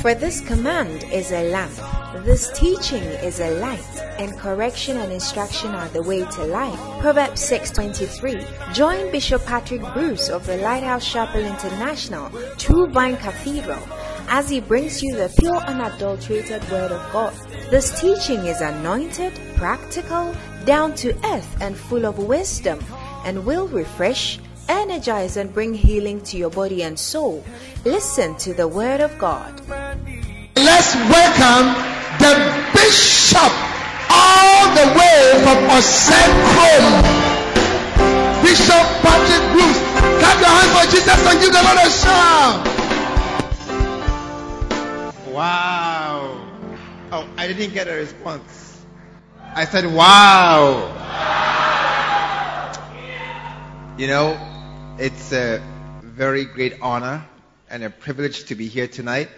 For this command is a lamp, this teaching is a light, and correction and instruction are the way to life. Proverbs 6:23. Join Bishop Patrick Bruce of the Lighthouse Chapel International, True Vine Cathedral, as he brings you the pure unadulterated word of God. This teaching is anointed, practical, down to earth, and full of wisdom, and will refresh, energize, and bring healing to your body and soul. Listen to the word of God. Let's welcome the bishop all the way from Osen Chrome. Bishop Patrick Bruce. Clap your hands for Jesus and give the Lord a shout. Wow. Oh, I didn't get a response. I said, wow. You know, it's a very great honor and a privilege to be here tonight.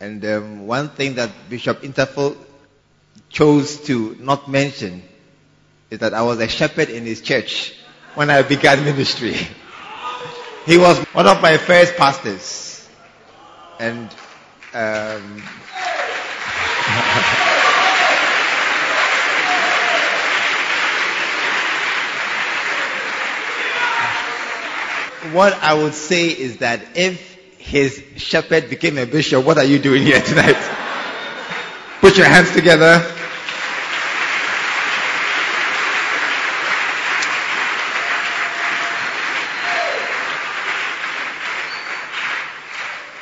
And um, one thing that Bishop Interful chose to not mention is that I was a shepherd in his church when I began ministry. he was one of my first pastors. And um, what I would say is that if his shepherd became a bishop, what are you doing here tonight? Put your hands together.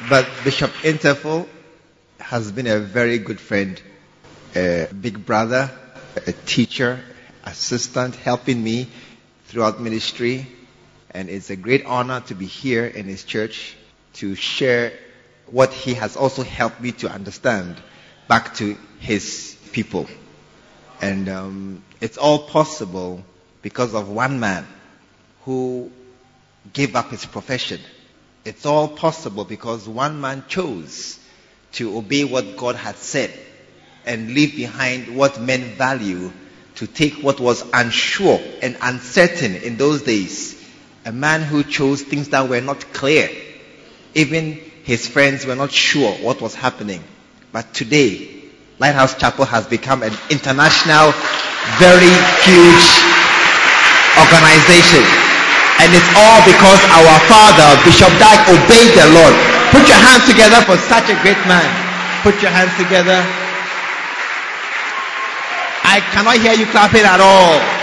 But Bishop Interful has been a very good friend, a big brother, a teacher, assistant, helping me throughout ministry. And it's a great honor to be here in his church to share what he has also helped me to understand back to his people. And um, it's all possible because of one man who gave up his profession. It's all possible because one man chose to obey what God had said and leave behind what men value to take what was unsure and uncertain in those days. A man who chose things that were not clear. Even his friends were not sure what was happening. But today, Lighthouse Chapel has become an international, very huge organization. And it's all because our father, Bishop Dag, obeyed the Lord. Put your hands together for such a great man. Put your hands together. I cannot hear you clapping at all.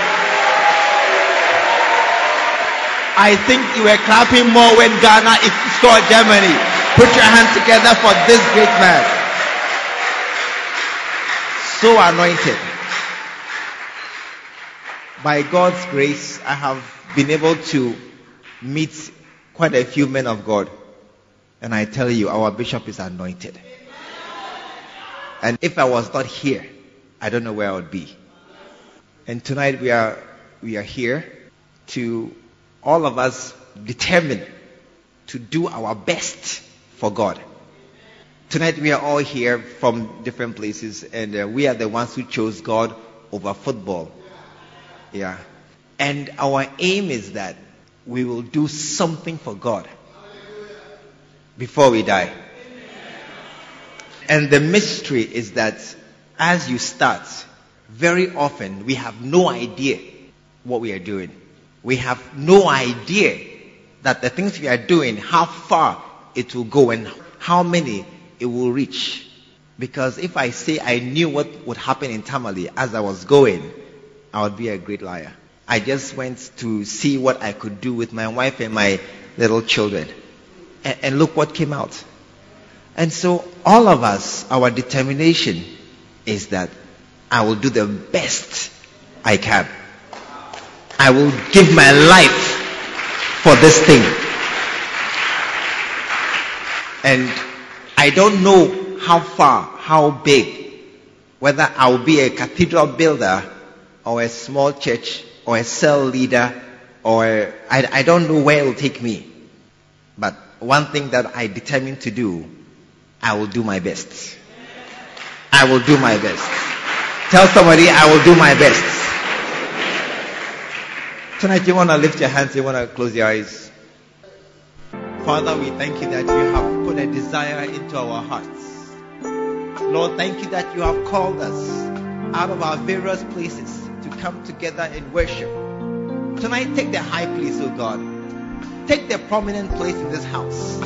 I think you were clapping more when Ghana scored Germany. Put your hands together for this great man. So anointed. By God's grace, I have been able to meet quite a few men of God. And I tell you, our bishop is anointed. And if I was not here, I don't know where I would be. And tonight we are, we are here to all of us determined to do our best for God. Tonight we are all here from different places and uh, we are the ones who chose God over football. Yeah. And our aim is that we will do something for God before we die. And the mystery is that as you start, very often we have no idea what we are doing. We have no idea that the things we are doing, how far it will go and how many it will reach. Because if I say I knew what would happen in Tamale as I was going, I would be a great liar. I just went to see what I could do with my wife and my little children. And, and look what came out. And so all of us, our determination is that I will do the best I can. I will give my life for this thing. And I don't know how far, how big, whether I will be a cathedral builder or a small church or a cell leader or I, I don't know where it will take me. But one thing that I determined to do, I will do my best. I will do my best. Tell somebody I will do my best. Tonight you want to lift your hands, you want to close your eyes. Father, we thank you that you have put a desire into our hearts Lord, thank you that you have called us out of our various places to come together in worship. Tonight, take the high place, oh God. Take the prominent place in this house.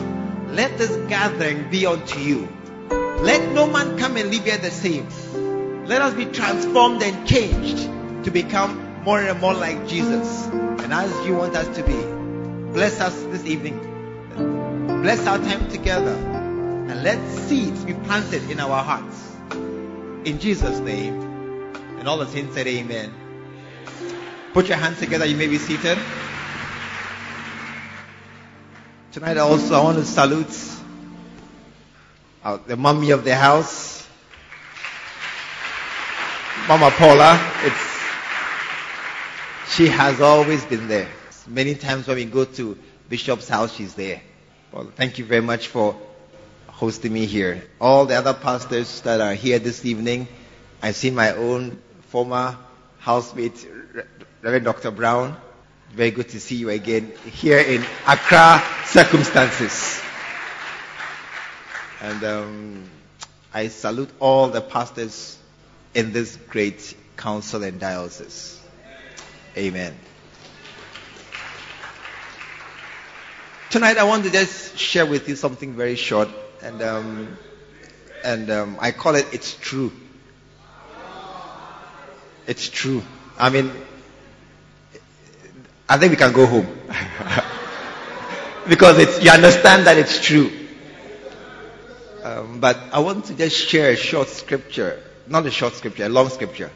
Let this gathering be unto you. Let no man come and leave here the same. Let us be transformed and changed to become more and more like Jesus. And as you want us to be, bless us this evening. Bless our time together. And let seeds be planted in our hearts. In Jesus' name. And all the saints said, Amen. Put your hands together. You may be seated. Tonight also I want to salute uh, the mommy of the house, Mama Paula. It's she has always been there. Many times when we go to Bishop's house, she's there. Well, thank you very much for hosting me here. All the other pastors that are here this evening, I see my own former housemate, Reverend Dr. Brown. Very good to see you again here in Accra circumstances. And um, I salute all the pastors in this great council and diocese. Amen. Tonight I want to just share with you something very short, and um, and um, I call it "It's True." It's true. I mean, I think we can go home. because it's, you understand that it's true. Um, but I want to just share a short scripture, not a short scripture, a long scripture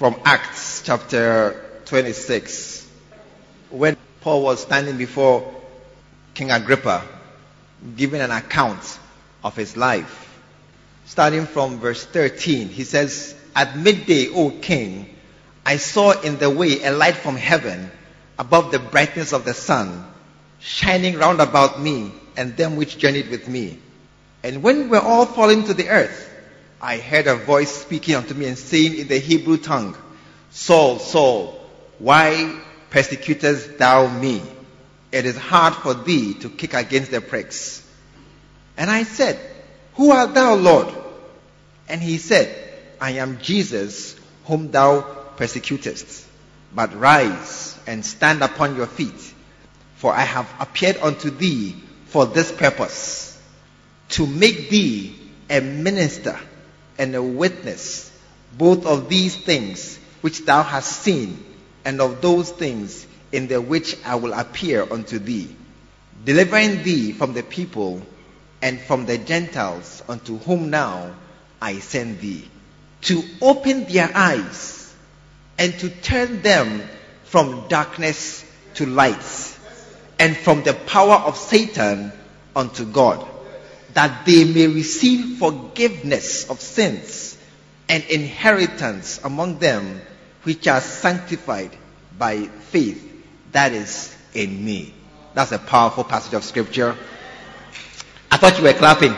from Acts chapter 26. When Paul was standing before King Agrippa, giving an account of his life. Starting from verse 13, he says, At midday, O king, I saw in the way a light from heaven above the brightness of the sun, shining round about me and them which journeyed with me. And when we were all falling to the earth, I heard a voice speaking unto me and saying in the Hebrew tongue, Saul, Saul, why persecutest thou me? It is hard for thee to kick against the pricks. And I said, Who art thou, Lord? And he said, I am Jesus whom thou persecutest. But rise and stand upon your feet, for I have appeared unto thee for this purpose, to make thee a minister and a witness both of these things which thou hast seen and of those things in the which I will appear unto thee, delivering thee from the people and from the Gentiles unto whom now I send thee, to open their eyes and to turn them from darkness to light, and from the power of Satan unto God, that they may receive forgiveness of sins and inheritance among them which are sanctified by faith that is in me. That's a powerful passage of scripture. I thought you were clapping.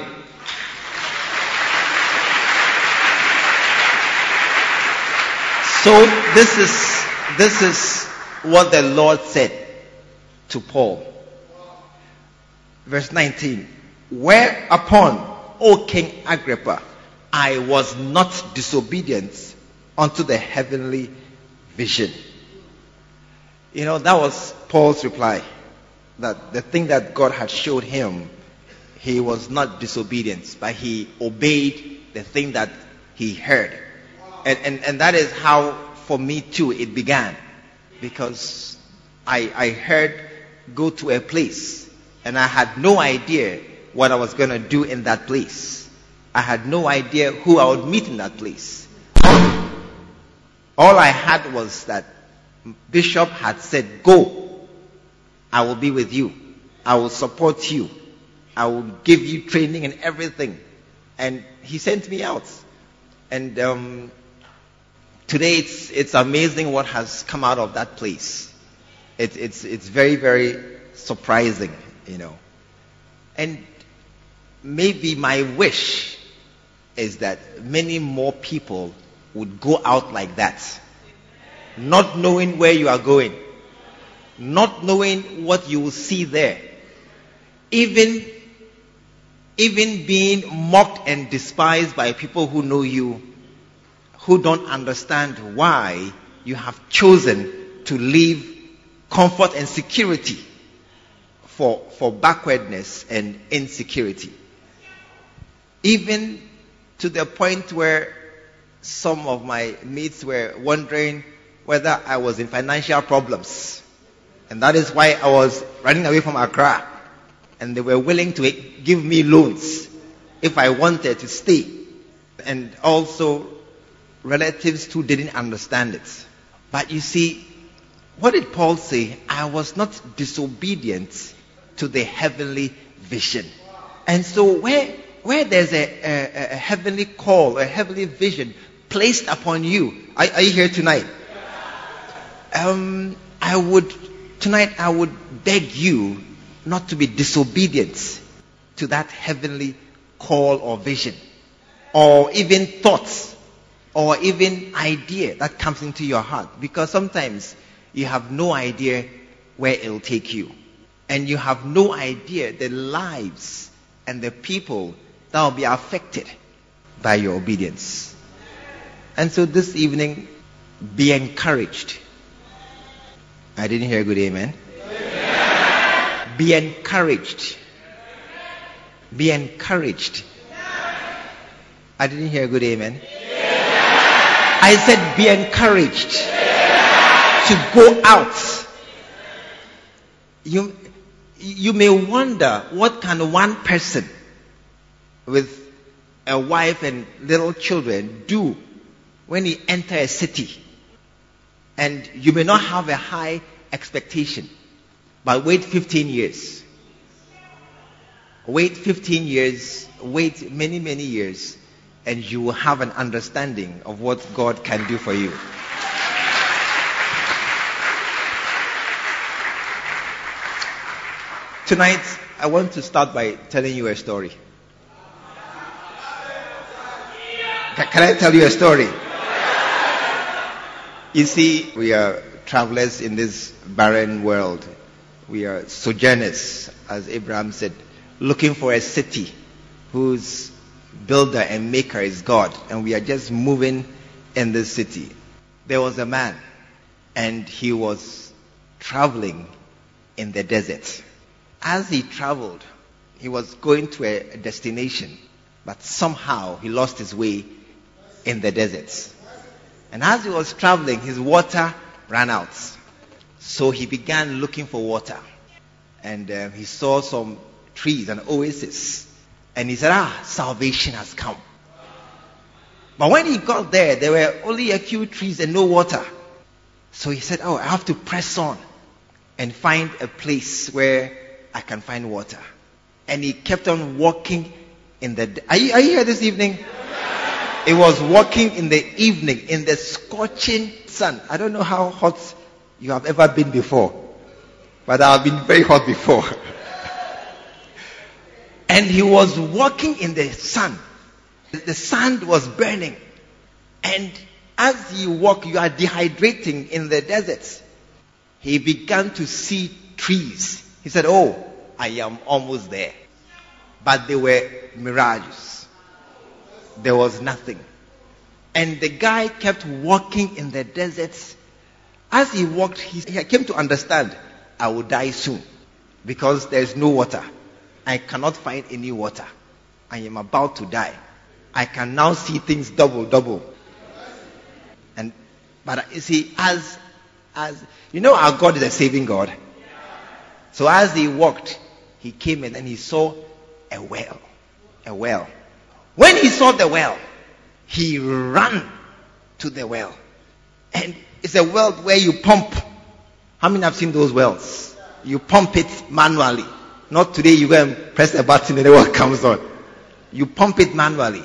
So this is this is what the Lord said to Paul. Verse 19. Whereupon, O King Agrippa, I was not disobedient unto the heavenly vision. You know, that was Paul's reply. That the thing that God had showed him, he was not disobedient, but he obeyed the thing that he heard. And, and, and that is how, for me too, it began. Because I, I heard go to a place and I had no idea what I was going to do in that place. I had no idea who I would meet in that place. All I had was that Bishop had said, Go. I will be with you. I will support you. I will give you training and everything. And he sent me out. And um, today it's, it's amazing what has come out of that place. It, it's, it's very, very surprising, you know. And maybe my wish is that many more people would go out like that not knowing where you are going, not knowing what you will see there. Even even being mocked and despised by people who know you, who don't understand why you have chosen to leave comfort and security for, for backwardness and insecurity. Even to the point where some of my mates were wondering whether I was in financial problems. And that is why I was running away from Accra. And they were willing to give me loans if I wanted to stay. And also relatives too didn't understand it. But you see, what did Paul say? I was not disobedient to the heavenly vision. And so where, where there's a, a, a heavenly call, a heavenly vision placed upon you, are, are you here tonight? Um, I would, tonight I would beg you not to be disobedient to that heavenly call or vision or even thoughts or even idea that comes into your heart because sometimes you have no idea where it'll take you and you have no idea the lives and the people that will be affected by your obedience and so this evening be encouraged. I didn't hear a good amen. Be encouraged. Be encouraged. I didn't hear a good amen. I said, be encouraged to go out. You, you may wonder what can one person with a wife and little children do when you enter a city. And you may not have a high expectation, but wait 15 years. Wait 15 years, wait many, many years and you will have an understanding of what God can do for you. Tonight, I want to start by telling you a story. Can I tell you a story? You see, we are travelers in this barren world. We are sojourners, as Abraham said, looking for a city whose builder and maker is God, and we are just moving in this city. There was a man, and he was traveling in the desert. As he traveled, he was going to a destination, but somehow he lost his way in the desert. And as he was traveling, his water ran out. So he began looking for water. And uh, he saw some trees, an oasis. And he said, ah, salvation has come. But when he got there, there were only a few trees and no water. So he said, oh, I have to press on and find a place where I can find water. And he kept on walking in the, are you, are you here this evening? It was walking in the evening in the scorching sun. I don't know how hot you have ever been before, but I've been very hot before. And he was walking in the sun. The sun was burning. And as you walk, you are dehydrating in the desert. He began to see trees. He said, Oh, I am almost there. But they were mirages. There was nothing. And the guy kept walking in the desert. As he walked, he came to understand, I will die soon because there's no water. I cannot find any water. I am about to die. I can now see things double, double. And, but you see, as, as, you know our God is a saving God. So as he walked, he came and he saw a well. A well. When he saw the well, he ran to the well. And it's a well where you pump. How many have seen those wells? You pump it manually. Not today you go and press a button and the water comes on. You pump it manually.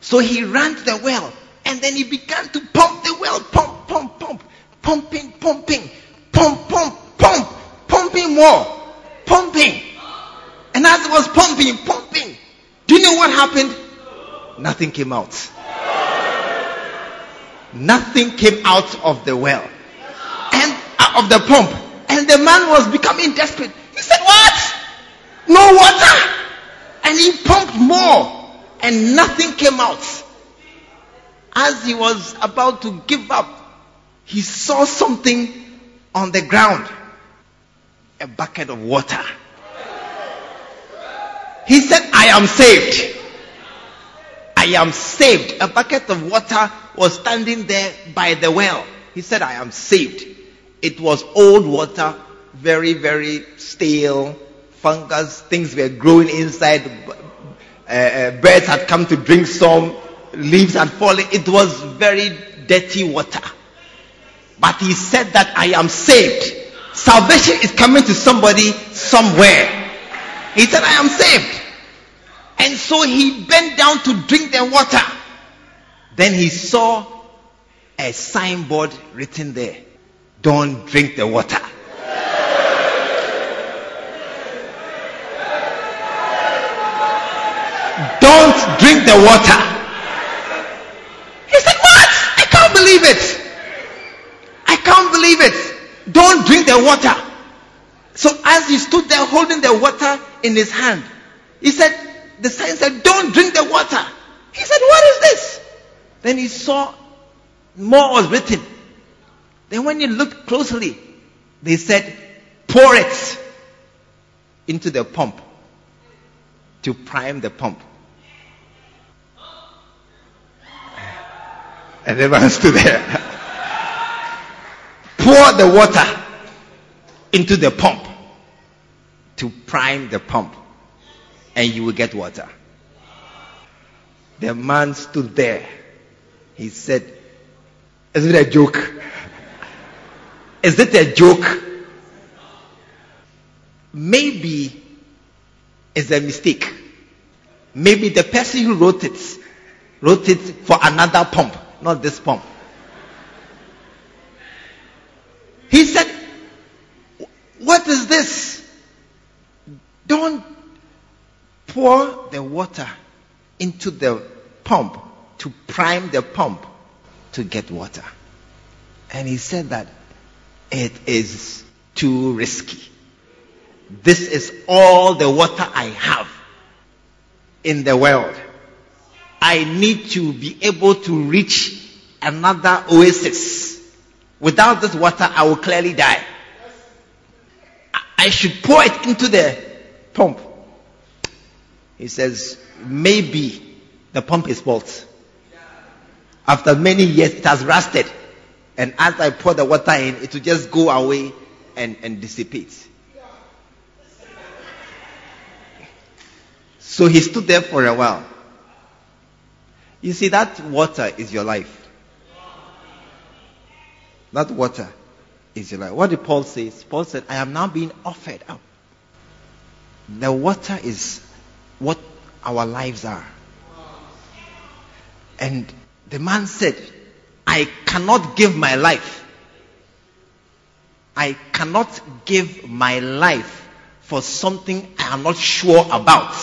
So he ran to the well and then he began to pump the well. Pump, pump, pump. Pumping, pumping. Pump, pump, pump. Pumping more. Pumping. And as it was pumping, pumping, do you know what happened? Nothing came out. Nothing came out of the well and uh, of the pump. And the man was becoming desperate. He said, What? No water. And he pumped more and nothing came out. As he was about to give up, he saw something on the ground. A bucket of water. He said, I am saved. I am saved. A bucket of water was standing there by the well. He said, I am saved. It was old water, very, very stale, fungus, things were growing inside. Uh, uh, birds had come to drink some, leaves had fallen. It was very dirty water. But he said that I am saved. Salvation is coming to somebody somewhere. He said, I am saved. And so he bent down to drink the water. Then he saw a signboard written there. Don't drink the water. Don't drink the water. He said, What? I can't believe it. I can't believe it. Don't drink the water. So as he stood there holding the water in his hand, he said, the sign said, Don't drink the water. He said, What is this? Then he saw more was written. Then when he looked closely, they said, Pour it into the pump to prime the pump. And everyone stood there. Pour the water into the pump to prime the pump and you will get water. The man stood there. He said, Is it a joke? Is it a joke? Maybe it's a mistake. Maybe the person who wrote it wrote it for another pump, not this pump. He said, What is this? Don't pour the water into the pump to prime the pump to get water. And he said that it is too risky. This is all the water I have in the world. I need to be able to reach another oasis. Without this water, I will clearly die. I should pour it into the pump he says, maybe the pump is fault. After many years, it has rusted. And as I pour the water in, it will just go away and, and dissipate. So he stood there for a while. You see, that water is your life. That water is your life. What did Paul say? Paul said, I am now being offered up. The water is what our lives are. And the man said, I cannot give my life. I cannot give my life for something I am not sure about.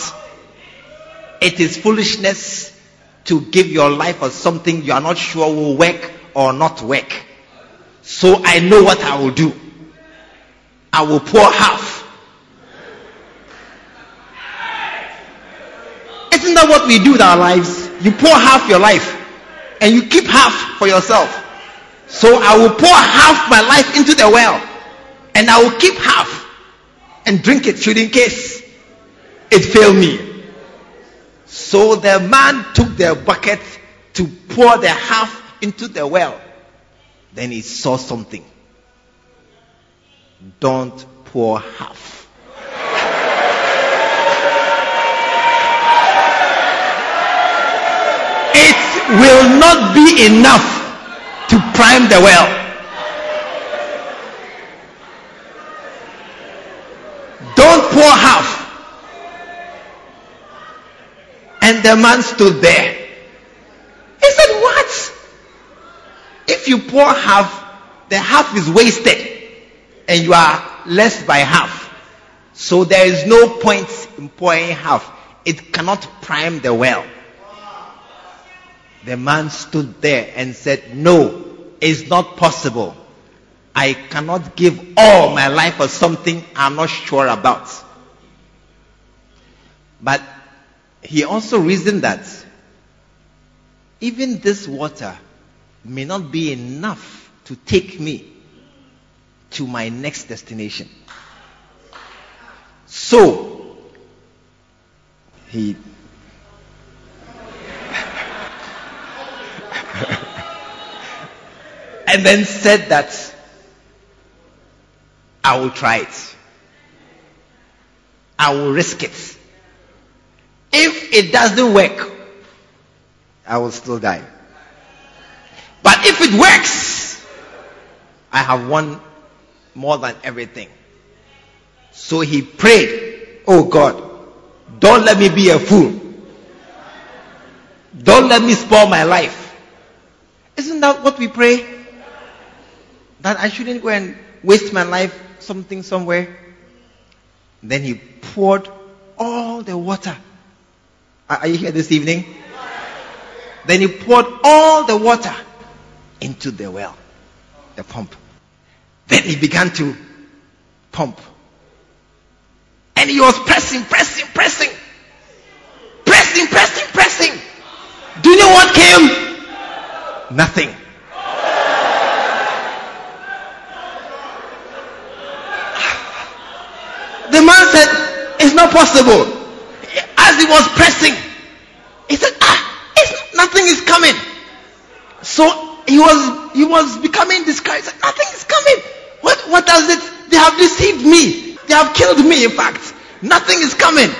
It is foolishness to give your life for something you are not sure will work or not work. So I know what I will do. I will pour half Isn't that we do with our lives? You pour half your life and you keep half for yourself. So I will pour half my life into the well and I will keep half and drink it should in case it fail me. So the man took the bucket to pour the half into the well. Then he saw something. Don't pour half. Will not be enough to prime the well. Don't pour half. And the man stood there. He said, What? If you pour half, the half is wasted and you are less by half. So there is no point in pouring half. It cannot prime the well. The man stood there and said, No, it's not possible. I cannot give all my life for something I'm not sure about. But he also reasoned that even this water may not be enough to take me to my next destination. So, he and then said that I will try it. I will risk it. If it doesn't work, I will still die. But if it works, I have won more than everything. So he prayed, Oh God, don't let me be a fool. Don't let me spoil my life. Isn't that what we pray? That I shouldn't go and waste my life something somewhere. Then he poured all the water. Are you here this evening? Then he poured all the water into the well, the pump. Then he began to pump. And he was pressing, pressing, pressing. Pressing, pressing, pressing. Do you know what came? Nothing. The man said, It's not possible. As he was pressing, he said, Ah, nothing is coming. So he was he was becoming discouraged. Nothing is coming. What what does it? They have deceived me. They have killed me, in fact. Nothing is coming.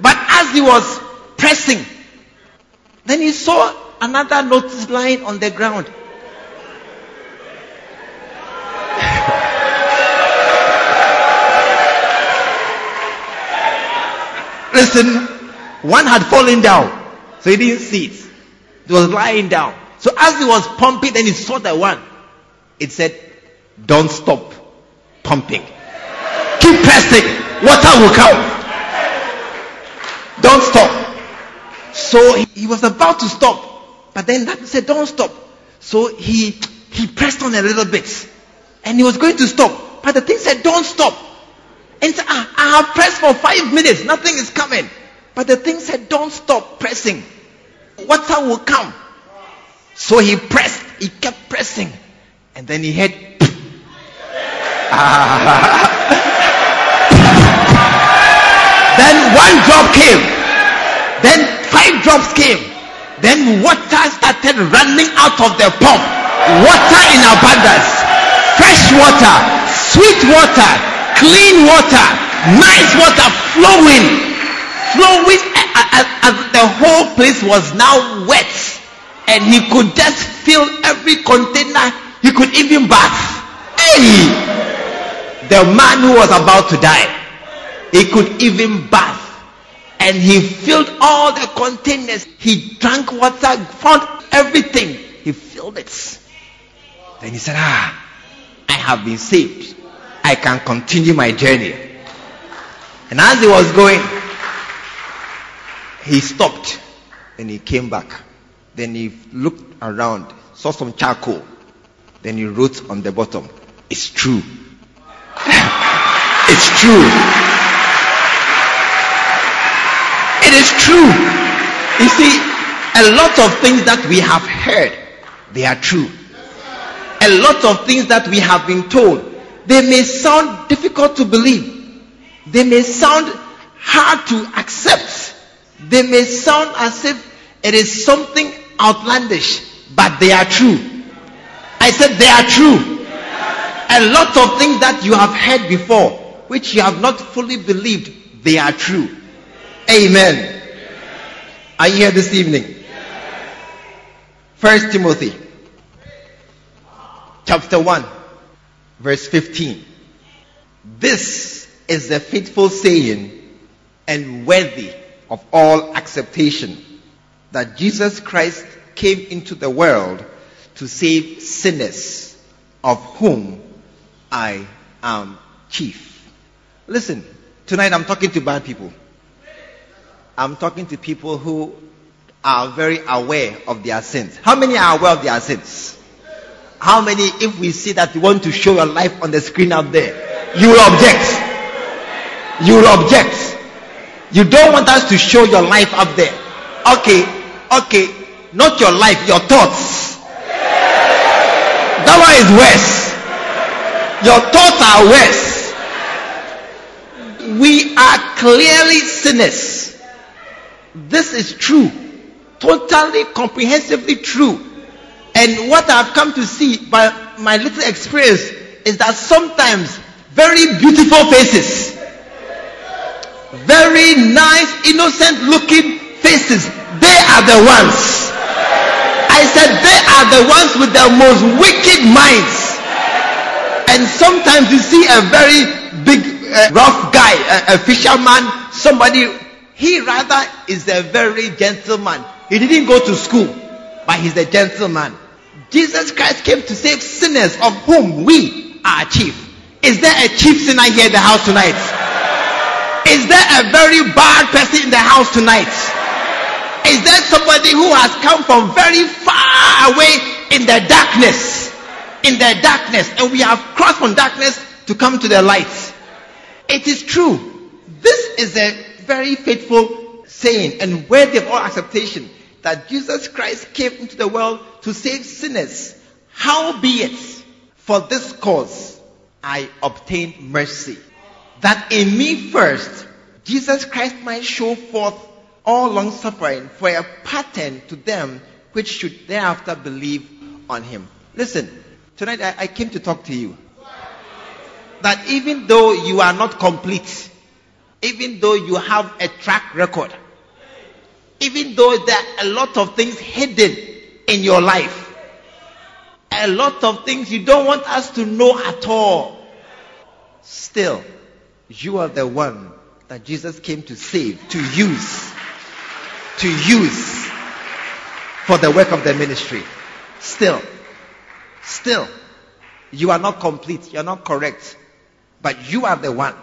But as he was pressing, then he saw another notice lying on the ground. Listen, one had fallen down, so he didn't see it. He was lying down. So as he was pumping, then he saw the one. It said, Don't stop pumping. Keep pressing. Water will come. Don't stop. So he, he was about to stop. But then that said, Don't stop. So he he pressed on a little bit. And he was going to stop. But the thing said, Don't stop. And ah, I have pressed for five minutes. Nothing is coming. But the thing said, Don't stop pressing. Water will come. So he pressed. He kept pressing. And then he had. then one drop came. Then five drops came. Then water started running out of the pump. Water in abundance. Fresh water. Sweet water. Clean water. Nice water flowing. Flowing. The whole place was now wet. And he could just fill every container. He could even bath. Hey! The man who was about to die. He could even bath. And he filled all the containers. He drank water, found everything. He filled it. Then he said, Ah, I have been saved. I can continue my journey. And as he was going, he stopped. and he came back. Then he looked around, saw some charcoal. Then he wrote on the bottom, It's true. it's true. It is true. You see, a lot of things that we have heard, they are true. A lot of things that we have been told, they may sound difficult to believe. They may sound hard to accept. They may sound as if it is something outlandish, but they are true. I said they are true. A lot of things that you have heard before, which you have not fully believed, they are true. Amen. Are you here this evening? First Timothy chapter 1 verse 15. This is the faithful saying and worthy of all acceptation that Jesus Christ came into the world to save sinners, of whom I am chief. Listen, tonight I'm talking to bad people. I'm talking to people who are very aware of their sins. How many are aware of their sins? How many, if we see that you want to show your life on the screen out there, you will object. You will object. You don't want us to show your life up there. Okay, okay, not your life, your thoughts. That one is worse. Your thoughts are worse. We are clearly sinners. This is true. Totally, comprehensively true. And what I've come to see by my little experience is that sometimes very beautiful faces, very nice, innocent looking faces, they are the ones. I said they are the ones with the most wicked minds. And sometimes you see a very big, uh, rough guy, a, a fisherman, somebody, he rather is a very gentleman. He didn't go to school, but he's a gentleman. Jesus Christ came to save sinners of whom we are chief. Is there a chief sinner here in the house tonight? Is there a very bad person in the house tonight? Is there somebody who has come from very far away in the darkness? In the darkness, and we have crossed from darkness to come to the light. It is true. This is a very faithful saying and worthy of all acceptation that Jesus Christ came into the world to save sinners. Howbeit, for this cause I obtained mercy. That in me first, Jesus Christ might show forth all long suffering for a pattern to them which should thereafter believe on him. Listen, tonight I, I came to talk to you. That even though you are not complete, even though you have a track record, even though there are a lot of things hidden in your life, a lot of things you don't want us to know at all, still, you are the one that Jesus came to save, to use, to use for the work of the ministry. Still, still, you are not complete, you are not correct, but you are the one.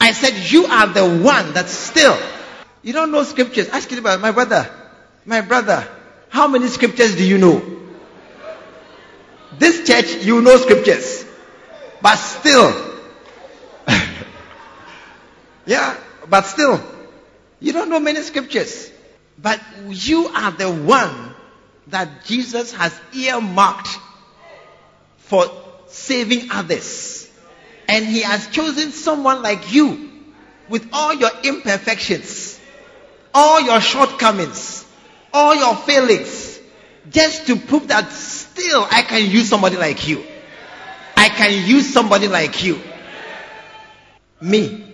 I said you are the one that still you don't know scriptures. Ask it about my brother. My brother. How many scriptures do you know? This church, you know scriptures. But still. yeah, but still. You don't know many scriptures. But you are the one that Jesus has earmarked for saving others. And he has chosen someone like you with all your imperfections all your shortcomings, all your failings, just to prove that still I can use somebody like you. I can use somebody like you. Me,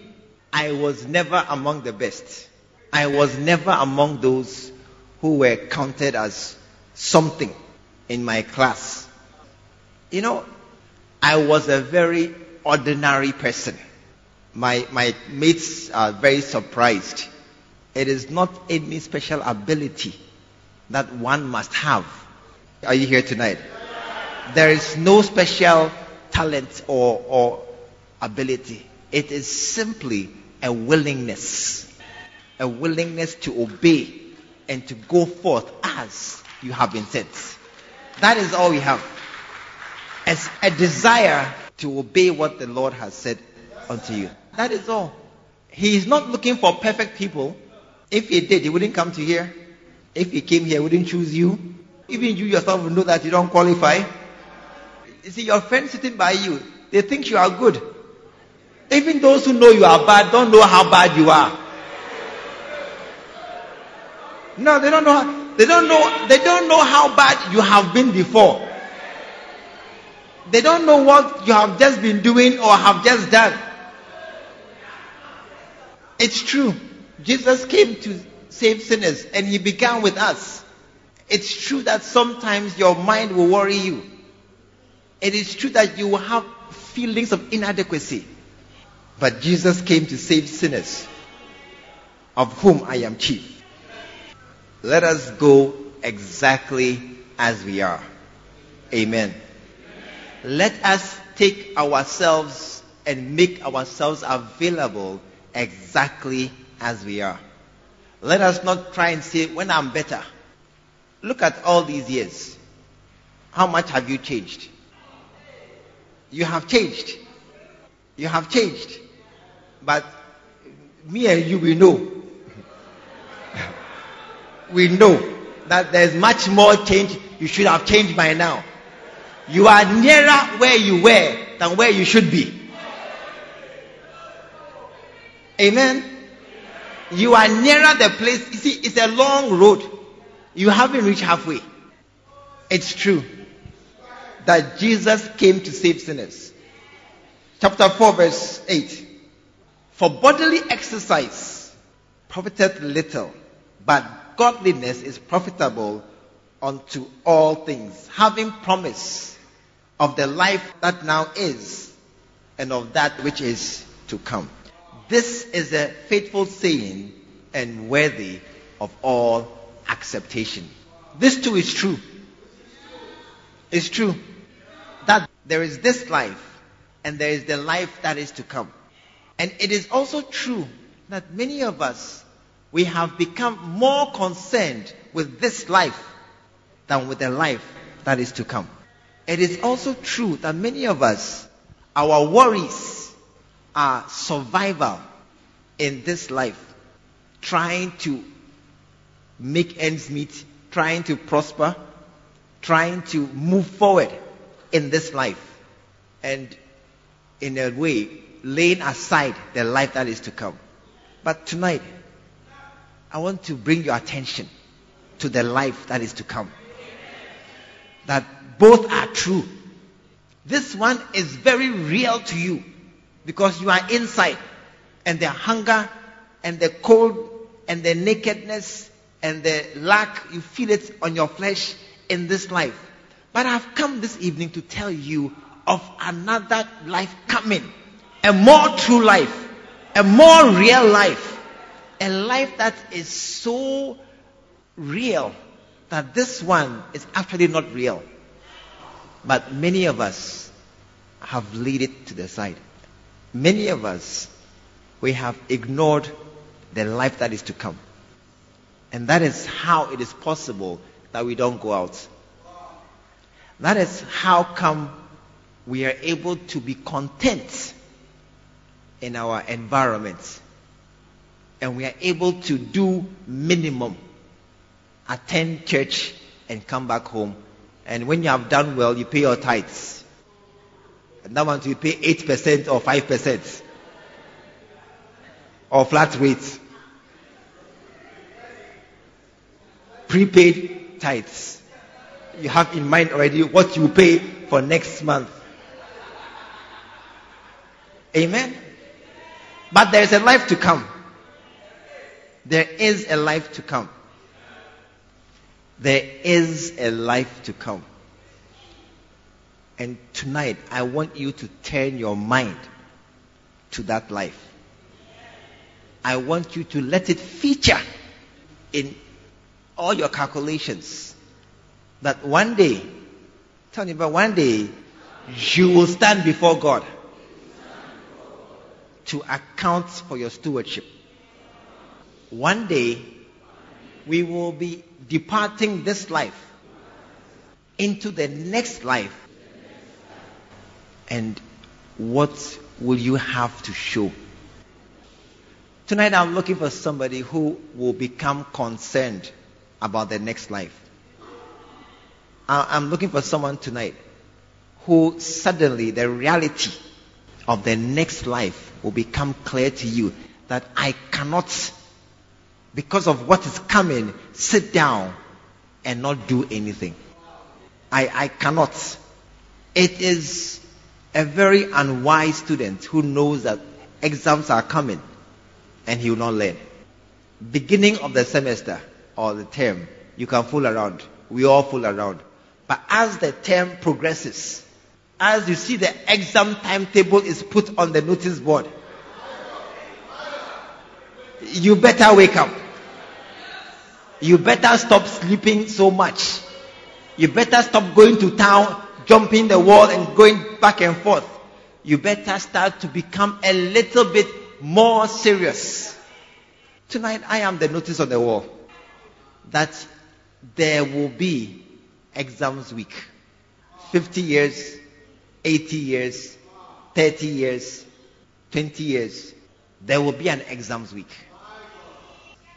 I was never among the best. I was never among those who were counted as something in my class. You know, I was a very ordinary person. My, my mates are very surprised it is not any special ability that one must have. Are you here tonight? There is no special talent or, or ability. It is simply a willingness. A willingness to obey and to go forth as you have been sent. That is all we have. As a desire to obey what the Lord has said unto you. That is all. He is not looking for perfect people. If he did, he wouldn't come to here. If he came here, he wouldn't choose you. Even you yourself know that you don't qualify. You see, your friends sitting by you, they think you are good. Even those who know you are bad don't know how bad you are. No, they don't know. They don't know. They don't know how bad you have been before. They don't know what you have just been doing or have just done. It's true. Jesus came to save sinners and he began with us. It's true that sometimes your mind will worry you. It is true that you will have feelings of inadequacy. But Jesus came to save sinners, of whom I am chief. Let us go exactly as we are. Amen. Let us take ourselves and make ourselves available exactly as we are. Let us not try and say, when I'm better. Look at all these years. How much have you changed? You have changed. You have changed. But me and you, we know. we know that there's much more change. You should have changed by now. You are nearer where you were than where you should be. Amen. You are nearer the place. You see, it's a long road. You haven't reached halfway. It's true that Jesus came to save sinners. Chapter 4, verse 8. For bodily exercise profiteth little, but godliness is profitable unto all things, having promise of the life that now is and of that which is to come. This is a faithful saying and worthy of all acceptation. This too is true. It's true that there is this life and there is the life that is to come. And it is also true that many of us, we have become more concerned with this life than with the life that is to come. It is also true that many of us, our worries are survival in this life, trying to make ends meet, trying to prosper, trying to move forward in this life. And in a way, laying aside the life that is to come. But tonight, I want to bring your attention to the life that is to come. That both are true. This one is very real to you because you are inside and the hunger and the cold and the nakedness and the lack, you feel it on your flesh in this life. But I've come this evening to tell you of another life coming. A more true life. A more real life. A life that is so real that this one is actually not real. But many of us have laid it to the side. Many of us, we have ignored the life that is to come. And that is how it is possible that we don't go out. That is how come we are able to be content in our environment. And we are able to do minimum. Attend church and come back home and when you have done well, you pay your tithes. And that one you pay 8% or 5% or flat rate. Prepaid tithes. You have in mind already what you pay for next month. Amen. But there is a life to come. There is a life to come. There is a life to come. And tonight, I want you to turn your mind to that life. I want you to let it feature in all your calculations. That one day, tell me about one day, you will stand before God to account for your stewardship. One day, we will be departing this life into the next life. And what will you have to show? Tonight I'm looking for somebody who will become concerned about their next life. I'm looking for someone tonight who suddenly the reality of the next life will become clear to you that I cannot because of what is coming, sit down and not do anything. I, I cannot. It is a very unwise student who knows that exams are coming and he will not learn. Beginning of the semester or the term, you can fool around. We all fool around. But as the term progresses, as you see the exam timetable is put on the notice board, you better wake up. You better stop sleeping so much. You better stop going to town, jumping the wall and going back and forth. You better start to become a little bit more serious. Tonight I am the notice on the wall that there will be exams week. 50 years, 80 years, 30 years, 20 years. there will be an exams week.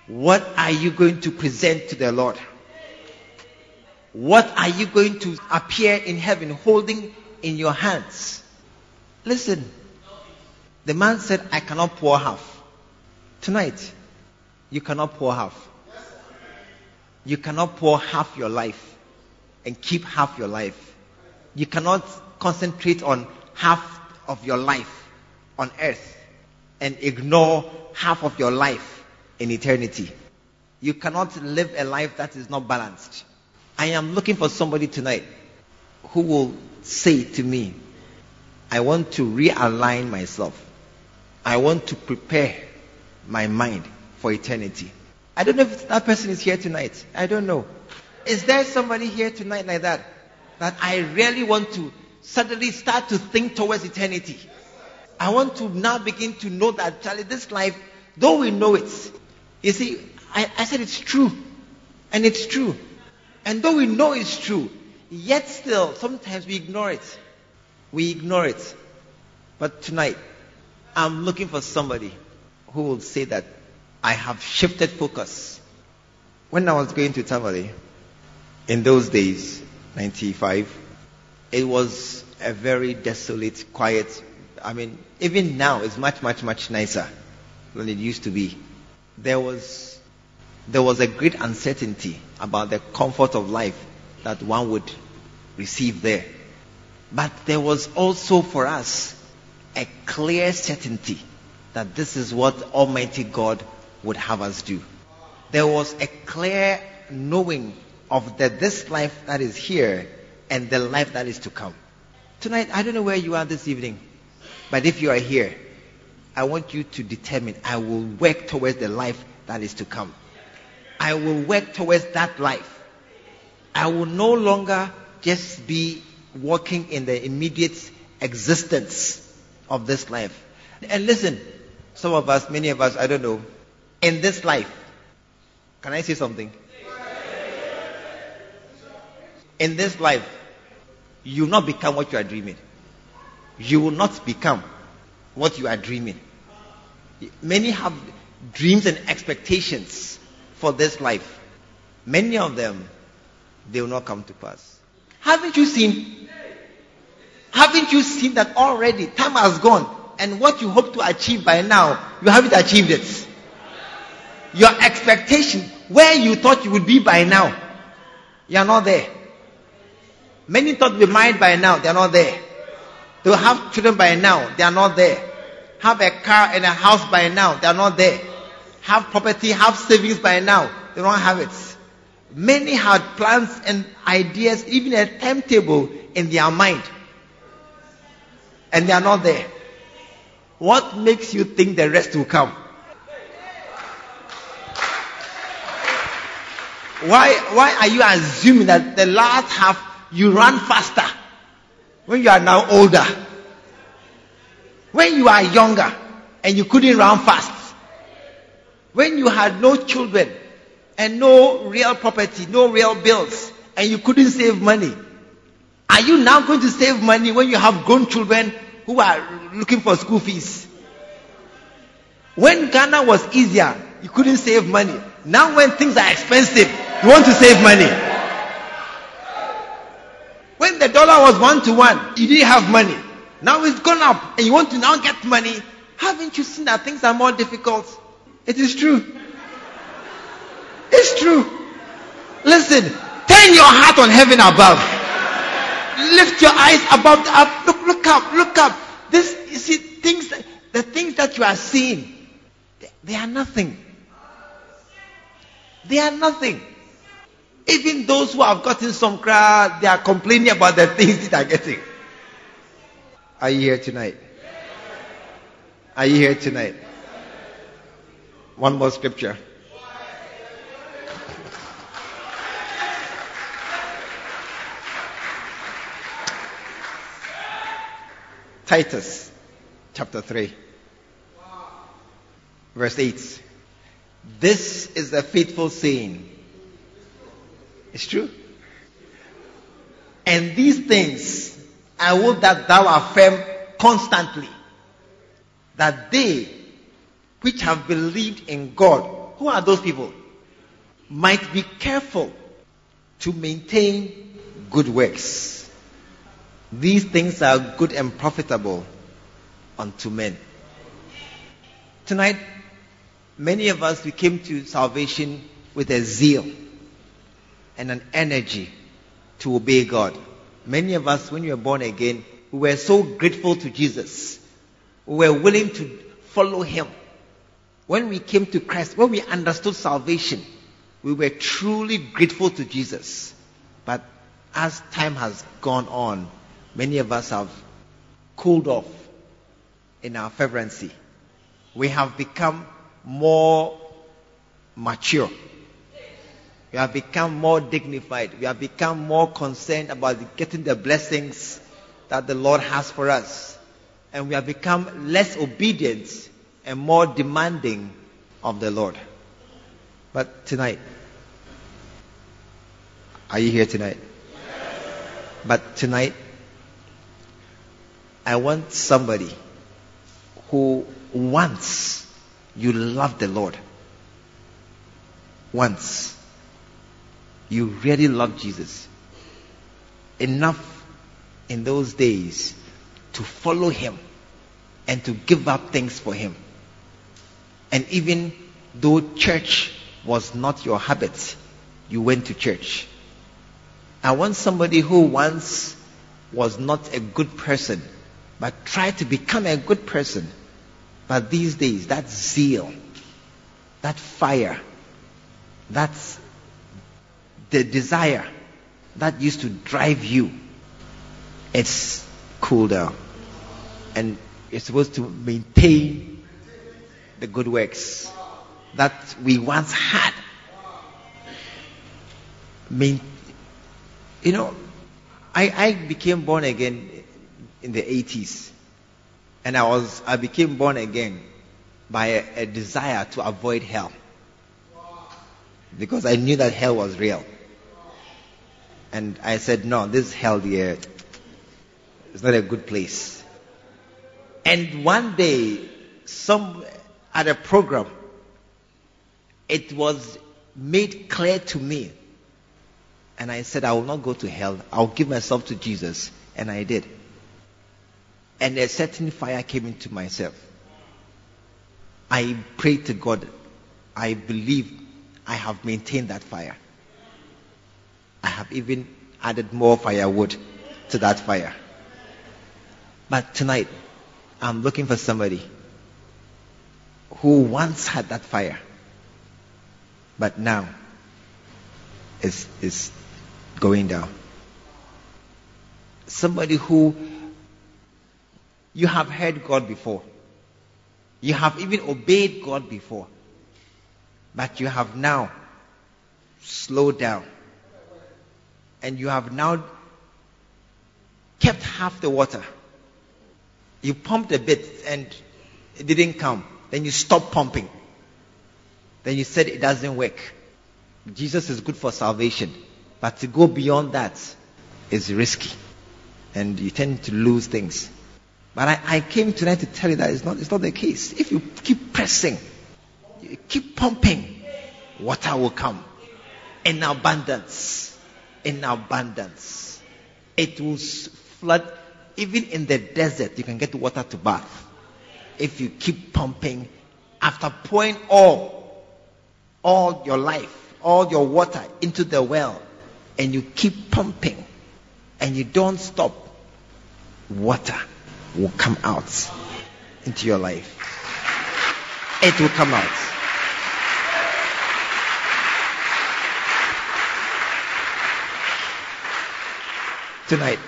What are you going to present to the Lord? What are you going to appear in heaven holding in your hands? Listen, the man said, I cannot pour half. Tonight, you cannot pour half. You cannot pour half your life and keep half your life. You cannot concentrate on half of your life on earth and ignore half of your life in eternity. You cannot live a life that is not balanced. I am looking for somebody tonight who will say to me, I want to realign myself. I want to prepare my mind for eternity. I don't know if that person is here tonight. I don't know. Is there somebody here tonight like that? That I really want to suddenly start to think towards eternity. I want to now begin to know that, Charlie, this life, though we know it, you see, I, I said it's true. And it's true. And though we know it's true, yet still, sometimes we ignore it. We ignore it. But tonight, I'm looking for somebody who will say that I have shifted focus. When I was going to Tamale, in those days, 95, it was a very desolate, quiet, I mean, even now it's much, much, much nicer than it used to be. There was, there was a great uncertainty about the comfort of life that one would receive there. But there was also for us a clear certainty that this is what Almighty God would have us do. There was a clear knowing of the, this life that is here and the life that is to come. Tonight, I don't know where you are this evening, but if you are here, I want you to determine I will work towards the life that is to come. I will work towards that life. I will no longer just be walking in the immediate existence of this life. And listen, some of us, many of us, I don't know, in this life. Can I say something? In this life, you will not become what you are dreaming. You will not become what you are dreaming. Many have dreams and expectations for this life. Many of them, they will not come to pass. Haven't you seen? Haven't you seen that already? Time has gone. And what you hope to achieve by now, you haven't achieved it your expectation, where you thought you would be by now, you are not there. Many thought to be married by now, they are not there. They will have children by now, they are not there. Have a car and a house by now, they are not there. Have property, have savings by now, they don't have it. Many had plans and ideas, even a timetable in their mind. And they are not there. What makes you think the rest will come? Why, why are you assuming that the last half you run faster when you are now older? When you are younger and you couldn't run fast? When you had no children and no real property, no real bills, and you couldn't save money? Are you now going to save money when you have grown children who are looking for school fees? When Ghana was easier, you couldn't save money. Now when things are expensive, you want to save money. When the dollar was one to one, you didn't have money. Now it's gone up and you want to now get money. Haven't you seen that things are more difficult? It is true. It's true. Listen, turn your heart on heaven above. Lift your eyes above the up. Look, look up, look up. This, you see, things, the things that you are seeing, they, they are nothing. They are nothing. Even those who have gotten some crowd, they are complaining about the things that they are getting. Are you here tonight? Are you here tonight? One more scripture. Titus chapter 3, verse 8. This is a faithful saying it's true. And these things I will that thou affirm constantly, that they which have believed in God. Who are those people? Might be careful to maintain good works. These things are good and profitable unto men. Tonight, many of us, we came to salvation with a zeal and an energy to obey God. Many of us, when we were born again, we were so grateful to Jesus. We were willing to follow Him. When we came to Christ, when we understood salvation, we were truly grateful to Jesus. But as time has gone on, many of us have cooled off in our fervency. We have become more mature. We have become more dignified. We have become more concerned about getting the blessings that the Lord has for us. And we have become less obedient and more demanding of the Lord. But tonight, are you here tonight? But tonight, I want somebody who once you love the Lord, once you really love Jesus enough in those days to follow him and to give up things for him. And even though church was not your habit, you went to church. I want somebody who once was not a good person, but tried to become a good person. But these days, that zeal, that fire, that's the desire that used to drive you, it's cooled down. And you're supposed to maintain the good works that we once had. Main, you know, I, I became born again in the 80s. And I was, I became born again by a, a desire to avoid hell. Because I knew that hell was real. And I said, no, this hell here is not a good place. And one day, some, at a program, it was made clear to me. And I said, I will not go to hell. I'll give myself to Jesus. And I did. And a certain fire came into myself. I prayed to God. I believe I have maintained that fire. I have even added more firewood to that fire. But tonight, I'm looking for somebody who once had that fire, but now is, is going down. Somebody who you have heard God before. You have even obeyed God before. But you have now slowed down and you have now kept half the water. You pumped a bit and it didn't come. Then you stop pumping. Then you said it doesn't work. Jesus is good for salvation. But to go beyond that is risky. And you tend to lose things. But I, I came tonight to tell you that it's not, it's not the case. If you keep pressing, you keep pumping, water will come in abundance in abundance. It will flood even in the desert. You can get water to bath if you keep pumping after pouring all, all your life, all your water into the well, and you keep pumping and you don't stop, water will come out into your life. It will come out. tonight,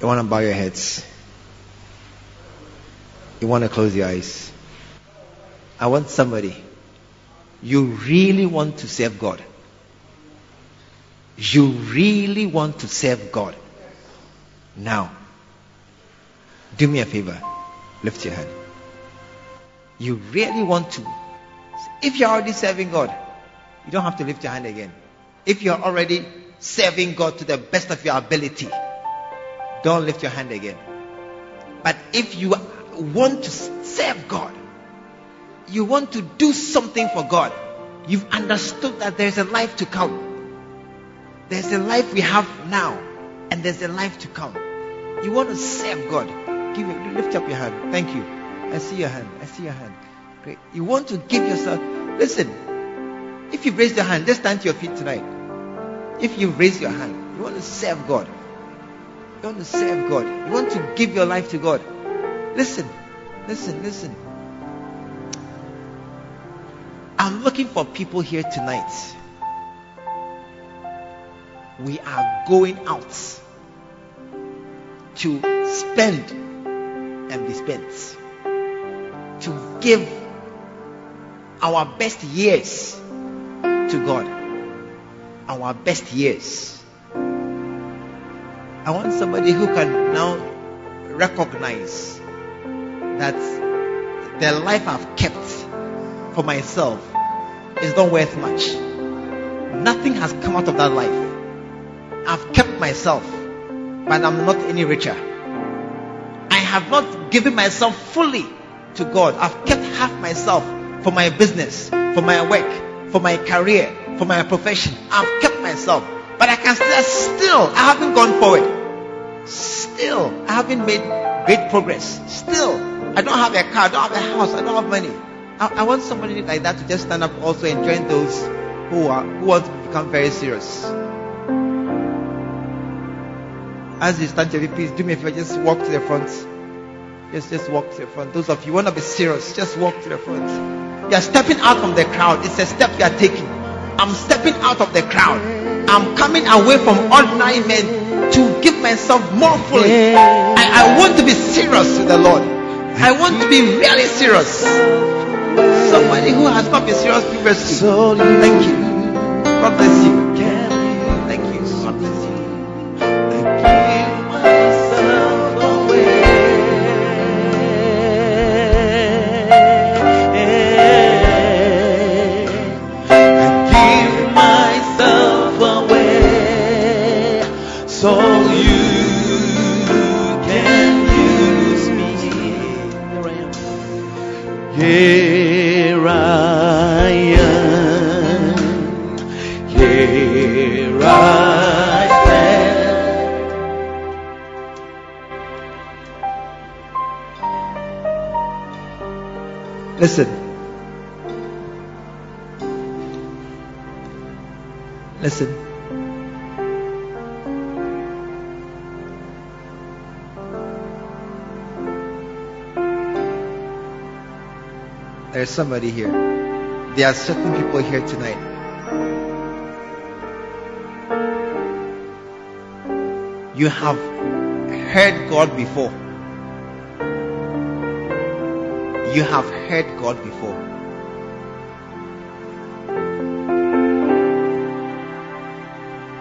you want to bow your heads. You want to close your eyes. I want somebody. You really want to serve God. You really want to serve God. Now, do me a favor. Lift your hand. You really want to. If you're already serving God, you don't have to lift your hand again. If you're already serving God to the best of your ability, don't lift your hand again. But if you want to serve God, you want to do something for God. You've understood that there's a life to come. There's a life we have now, and there's a life to come. You want to serve God. Give it, lift up your hand. Thank you. I see your hand. I see your hand. Great. You want to give yourself. Listen. If you've raised your hand, just stand to your feet tonight. If you've raised your hand, you want to serve God. You want to serve God. You want to give your life to God. Listen. Listen. Listen. I'm looking for people here tonight. We are going out to spend and be spent. To give our best years to God. Our best years. I want somebody who can now recognize that the life I've kept for myself is not worth much. Nothing has come out of that life. I've kept myself, but I'm not any richer. I have not given myself fully to God. I've kept half myself for my business, for my work, for my career, for my profession. I've kept myself, but I can still, still, I haven't gone forward. Still, I haven't made great progress. Still, I don't have a car, I don't have a house, I don't have money. I, I want somebody like that to just stand up also and join those who are who want to become very serious. As you stand here, please do me a favor, just walk to the front. Just just walk to the front. Those of you want to be serious, just walk to the front. You are stepping out from the crowd. It's a step you are taking. I'm stepping out of the crowd. I'm coming away from ordinary men to give myself more fully. I, I want to be serious with the Lord. I want to be really serious. Somebody who has not been serious previously. Thank you. God bless you. Somebody here. There are certain people here tonight. You have heard God before. You have heard God before.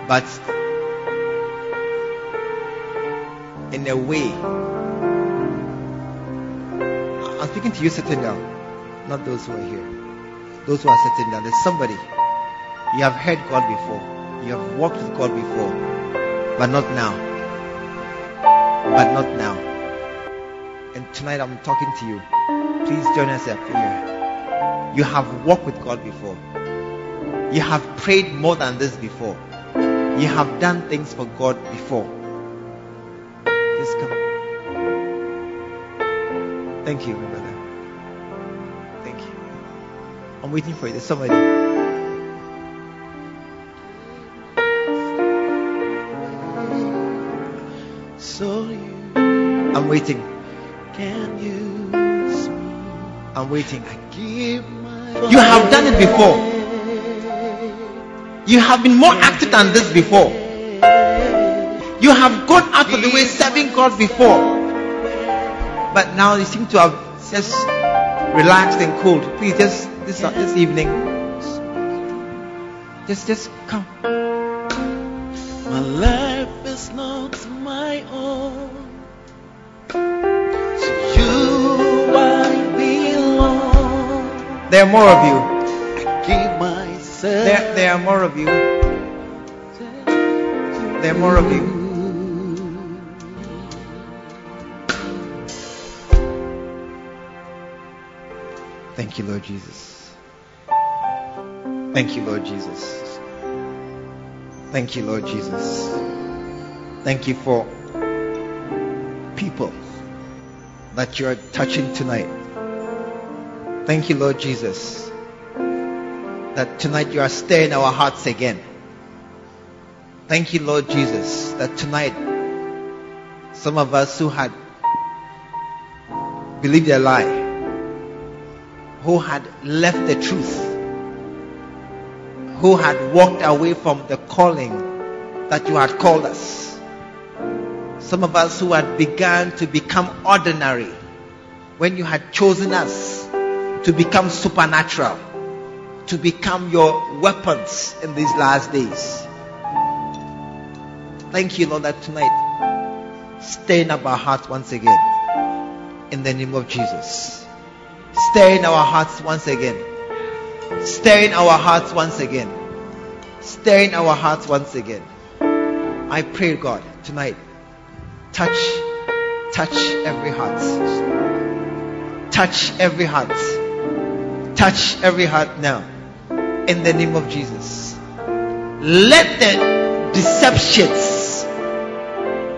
But in a way, I'm speaking to you sitting down, not those who are here. Those who are sitting down. There's somebody. You have heard God before. You have walked with God before. But not now. But not now. And tonight I'm talking to you. Please join us in. You have walked with God before. You have prayed more than this before. You have done things for God before. Just come. Thank you, brother. I'm waiting for you. There's somebody. So you I'm waiting. can use me. I'm waiting. Give my You have done it before. You have been more active than this before. You have gone out of the way serving God before. But now you seem to have just relaxed and cooled. Please just this uh, this evening. Just just come. My life is not my own. To you I belong. There are more of you. I give myself. There, there are more of you. There are more of you. Thank you, Lord Jesus. Thank you, Lord Jesus. Thank you, Lord Jesus. Thank you for people that you're touching tonight. Thank you, Lord Jesus, that tonight you are stirring our hearts again. Thank you, Lord Jesus, that tonight some of us who had believed a lie, who had left the truth, who had walked away from the calling that you had called us. Some of us who had begun to become ordinary when you had chosen us to become supernatural, to become your weapons in these last days. Thank you, Lord, that tonight stain up our hearts once again in the name of Jesus. Stir in our hearts once again. Stir in our hearts once again. Stir in our hearts once again. I pray, God, tonight, touch, touch every heart. Touch every heart. Touch every heart now. In the name of Jesus. Let the deceptions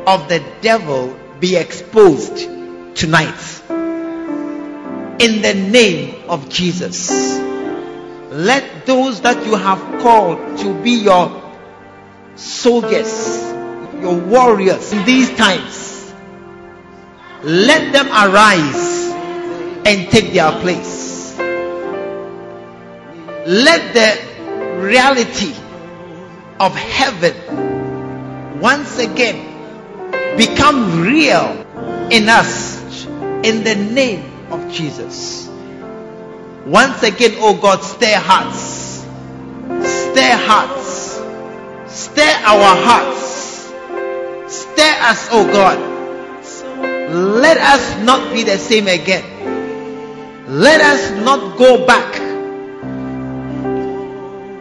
of the devil be exposed tonight. In the name of Jesus. Let those that you have called to be your soldiers, your warriors in these times, let them arise and take their place. Let the reality of heaven once again become real in us in the name of Jesus. Once again, oh God, stir hearts, stir hearts, stir our hearts, stir us, oh God. Let us not be the same again. Let us not go back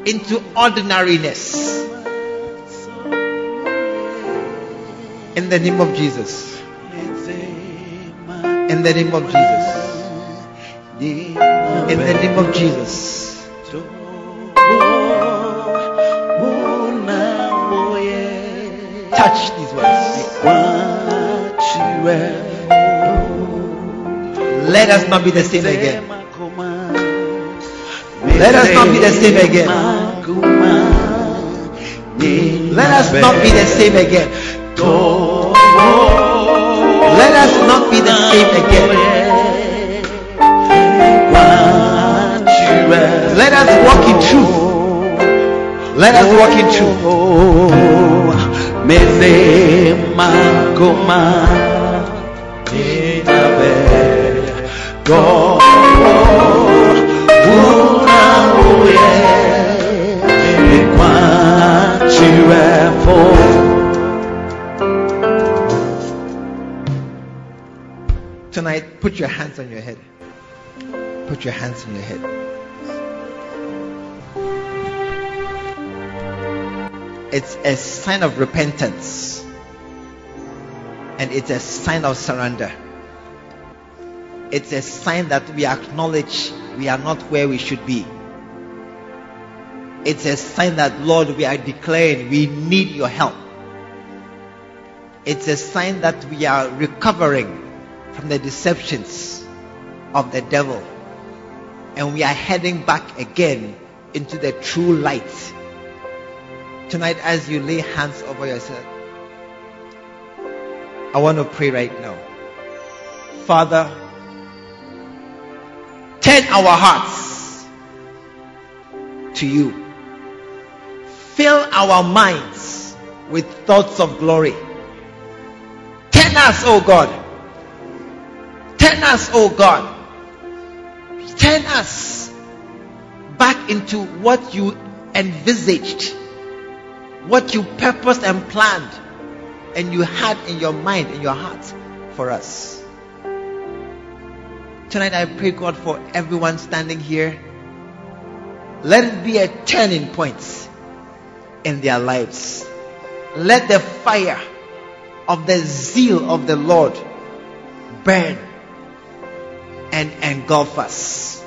into ordinariness. In the name of Jesus. In the name of Jesus. In the name of Jesus. Touch these words. Let us not be the same again. Let us not be the same again. Let us not be the same again. Let us not be the same again. Let us walk in truth. Let us walk in truth. Tonight, put your hands on your head. Put your hands on your head. It's a sign of repentance. And it's a sign of surrender. It's a sign that we acknowledge we are not where we should be. It's a sign that, Lord, we are declaring we need your help. It's a sign that we are recovering from the deceptions of the devil. And we are heading back again into the true light. Tonight, as you lay hands over yourself, I want to pray right now. Father, turn our hearts to you. Fill our minds with thoughts of glory. Turn us, oh God. Turn us, oh God. Turn us back into what you envisaged, what you purposed and planned, and you had in your mind, in your heart for us. Tonight, I pray, God, for everyone standing here. Let it be a turning point in their lives. Let the fire of the zeal of the Lord burn and engulf us.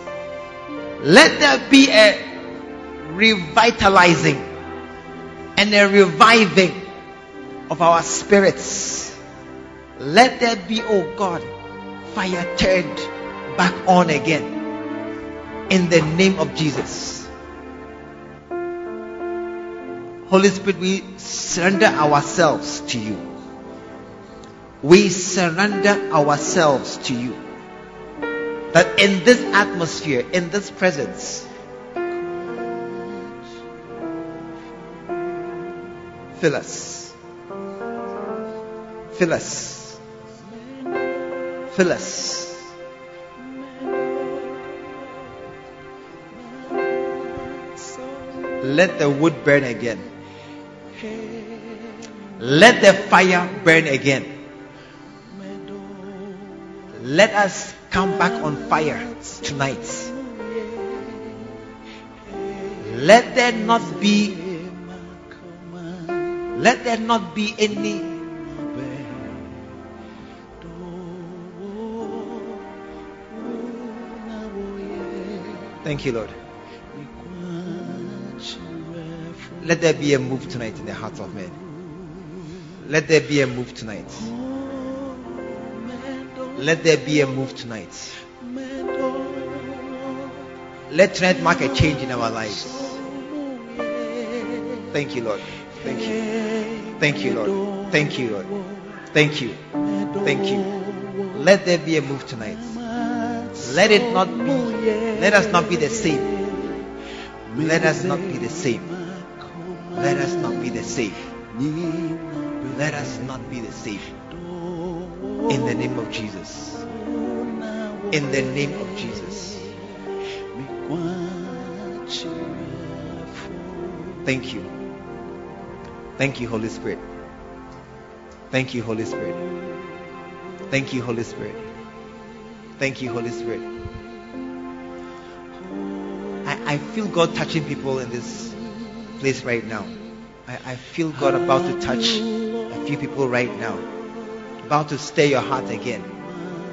Let there be a revitalizing and a reviving of our spirits. Let there be, oh God, fire turned back on again. In the name of Jesus. Holy Spirit, we surrender ourselves to you. We surrender ourselves to you. That in this atmosphere, in this presence, fill us. Fill us. Fill us. Let the wood burn again. Let the fire burn again. Let us come back on fire tonight. Let there not be let there not be any Thank you, Lord. Let there be a move tonight in the hearts of men. Let there be a move tonight. Let there be a move tonight. Let tonight mark a change in our lives. Thank you, Lord. Thank you. Thank you, Lord. Thank you, Lord. Thank you. Thank you. Let there be a move tonight. Let it not be. Let us not be the same. Let us not be the same. Let us not be the same. Let us not be the same. In the name of Jesus. In the name of Jesus. Thank you. Thank you, Holy Spirit. Thank you, Holy Spirit. Thank you, Holy Spirit. Thank you, Holy Spirit. I, I feel God touching people in this place right now. I, I feel God about to touch a few people right now. About to stir your heart again.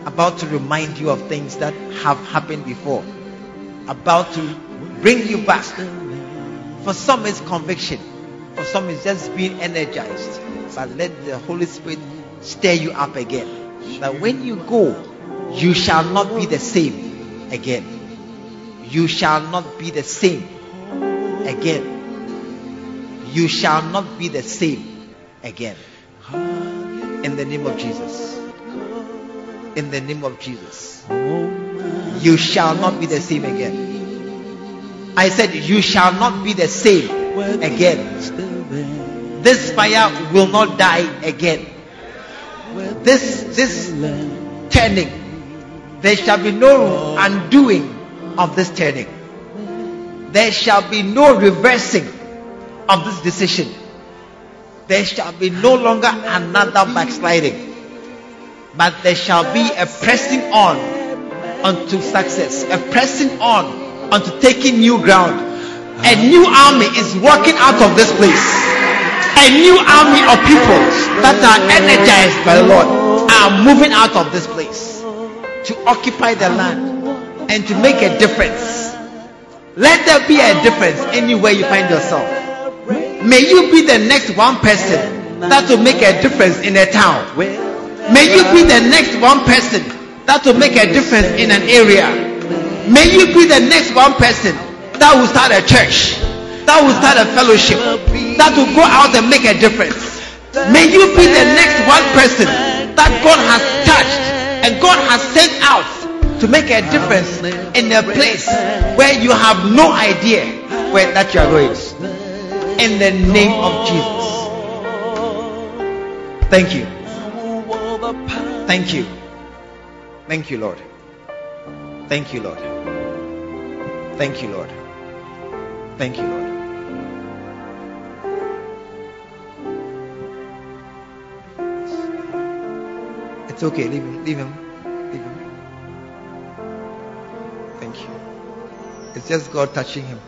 About to remind you of things that have happened before. About to bring you back. For some, it's conviction. For some, it's just being energized. But let the Holy Spirit stir you up again. That when you go, you shall not be the same again. You shall not be the same again. You shall not be the same again. In the name of Jesus. In the name of Jesus. You shall not be the same again. I said, You shall not be the same again. This fire will not die again. This this turning, there shall be no undoing of this turning. There shall be no reversing of this decision. There shall be no longer another backsliding, but there shall be a pressing on unto success, a pressing on unto taking new ground. A new army is walking out of this place. A new army of people that are energized by the Lord are moving out of this place to occupy the land and to make a difference. Let there be a difference anywhere you find yourself. May you be the next one person that will make a difference in a town. May you be the next one person that will make a difference in an area. May you be the next one person that will start a church, that will start a fellowship, that will go out and make a difference. May you be the next one person that God has touched and God has sent out to make a difference in a place where you have no idea where that you are going. In the name of Jesus. Thank you. Thank you. Thank you, Lord. Thank you, Lord. Thank you, Lord. Thank you, Lord. It's okay. Leave him. Leave him. Leave him. Thank you. It's just God touching him.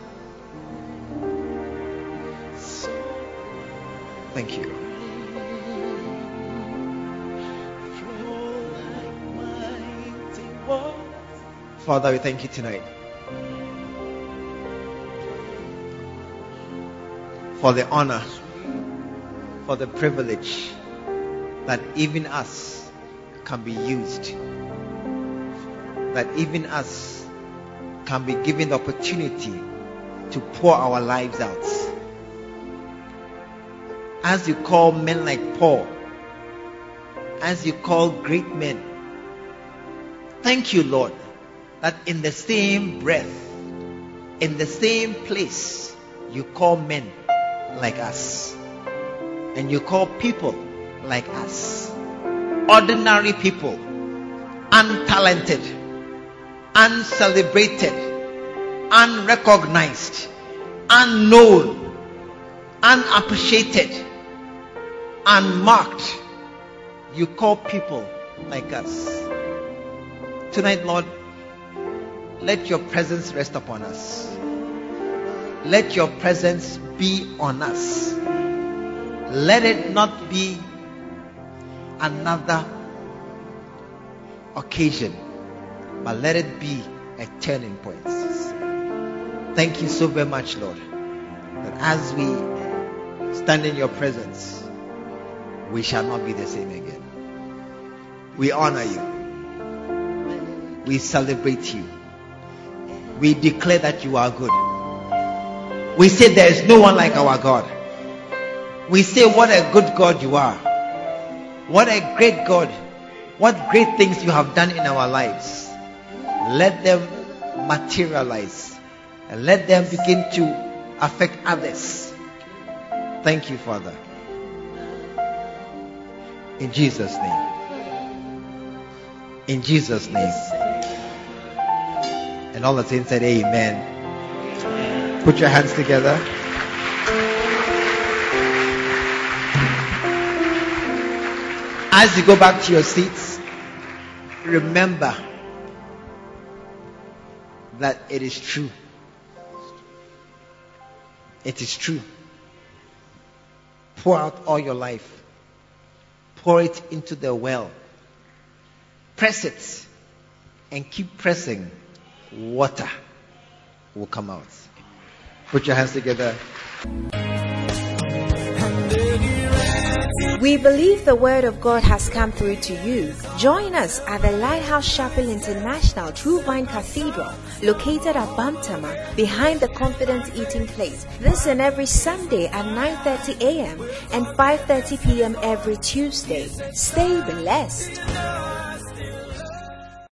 Thank you. Father, we thank you tonight. For the honor, for the privilege that even us can be used, that even us can be given the opportunity to pour our lives out. As you call men like Paul, as you call great men, thank you, Lord, that in the same breath, in the same place, you call men like us. And you call people like us. Ordinary people, untalented, uncelebrated, unrecognized, unknown, unappreciated, unmarked. You call people like us. Tonight, Lord, let your presence rest upon us. Let your presence be on us. Let it not be another occasion, but let it be a turning point. Thank you so very much, Lord, that as we stand in your presence, we shall not be the same again. We honor you. We celebrate you. We declare that you are good. We say there is no one like our God. We say what a good God you are. What a great God. What great things you have done in our lives. Let them materialize and let them begin to affect others. Thank you, Father. In Jesus' name. In Jesus' name. And all the saints said, Amen. Put your hands together. As you go back to your seats, remember that it is true. It is true. Pour out all your life. Pour it into the well. Press it and keep pressing. Water will come out. Put your hands together. We believe the word of God has come through to you. Join us at the Lighthouse Chapel International True Vine Cathedral, located at Bantama, behind the Confident Eating Place. And every Sunday at 9:30 a.m. and 5:30 p.m. every Tuesday. Stay blessed.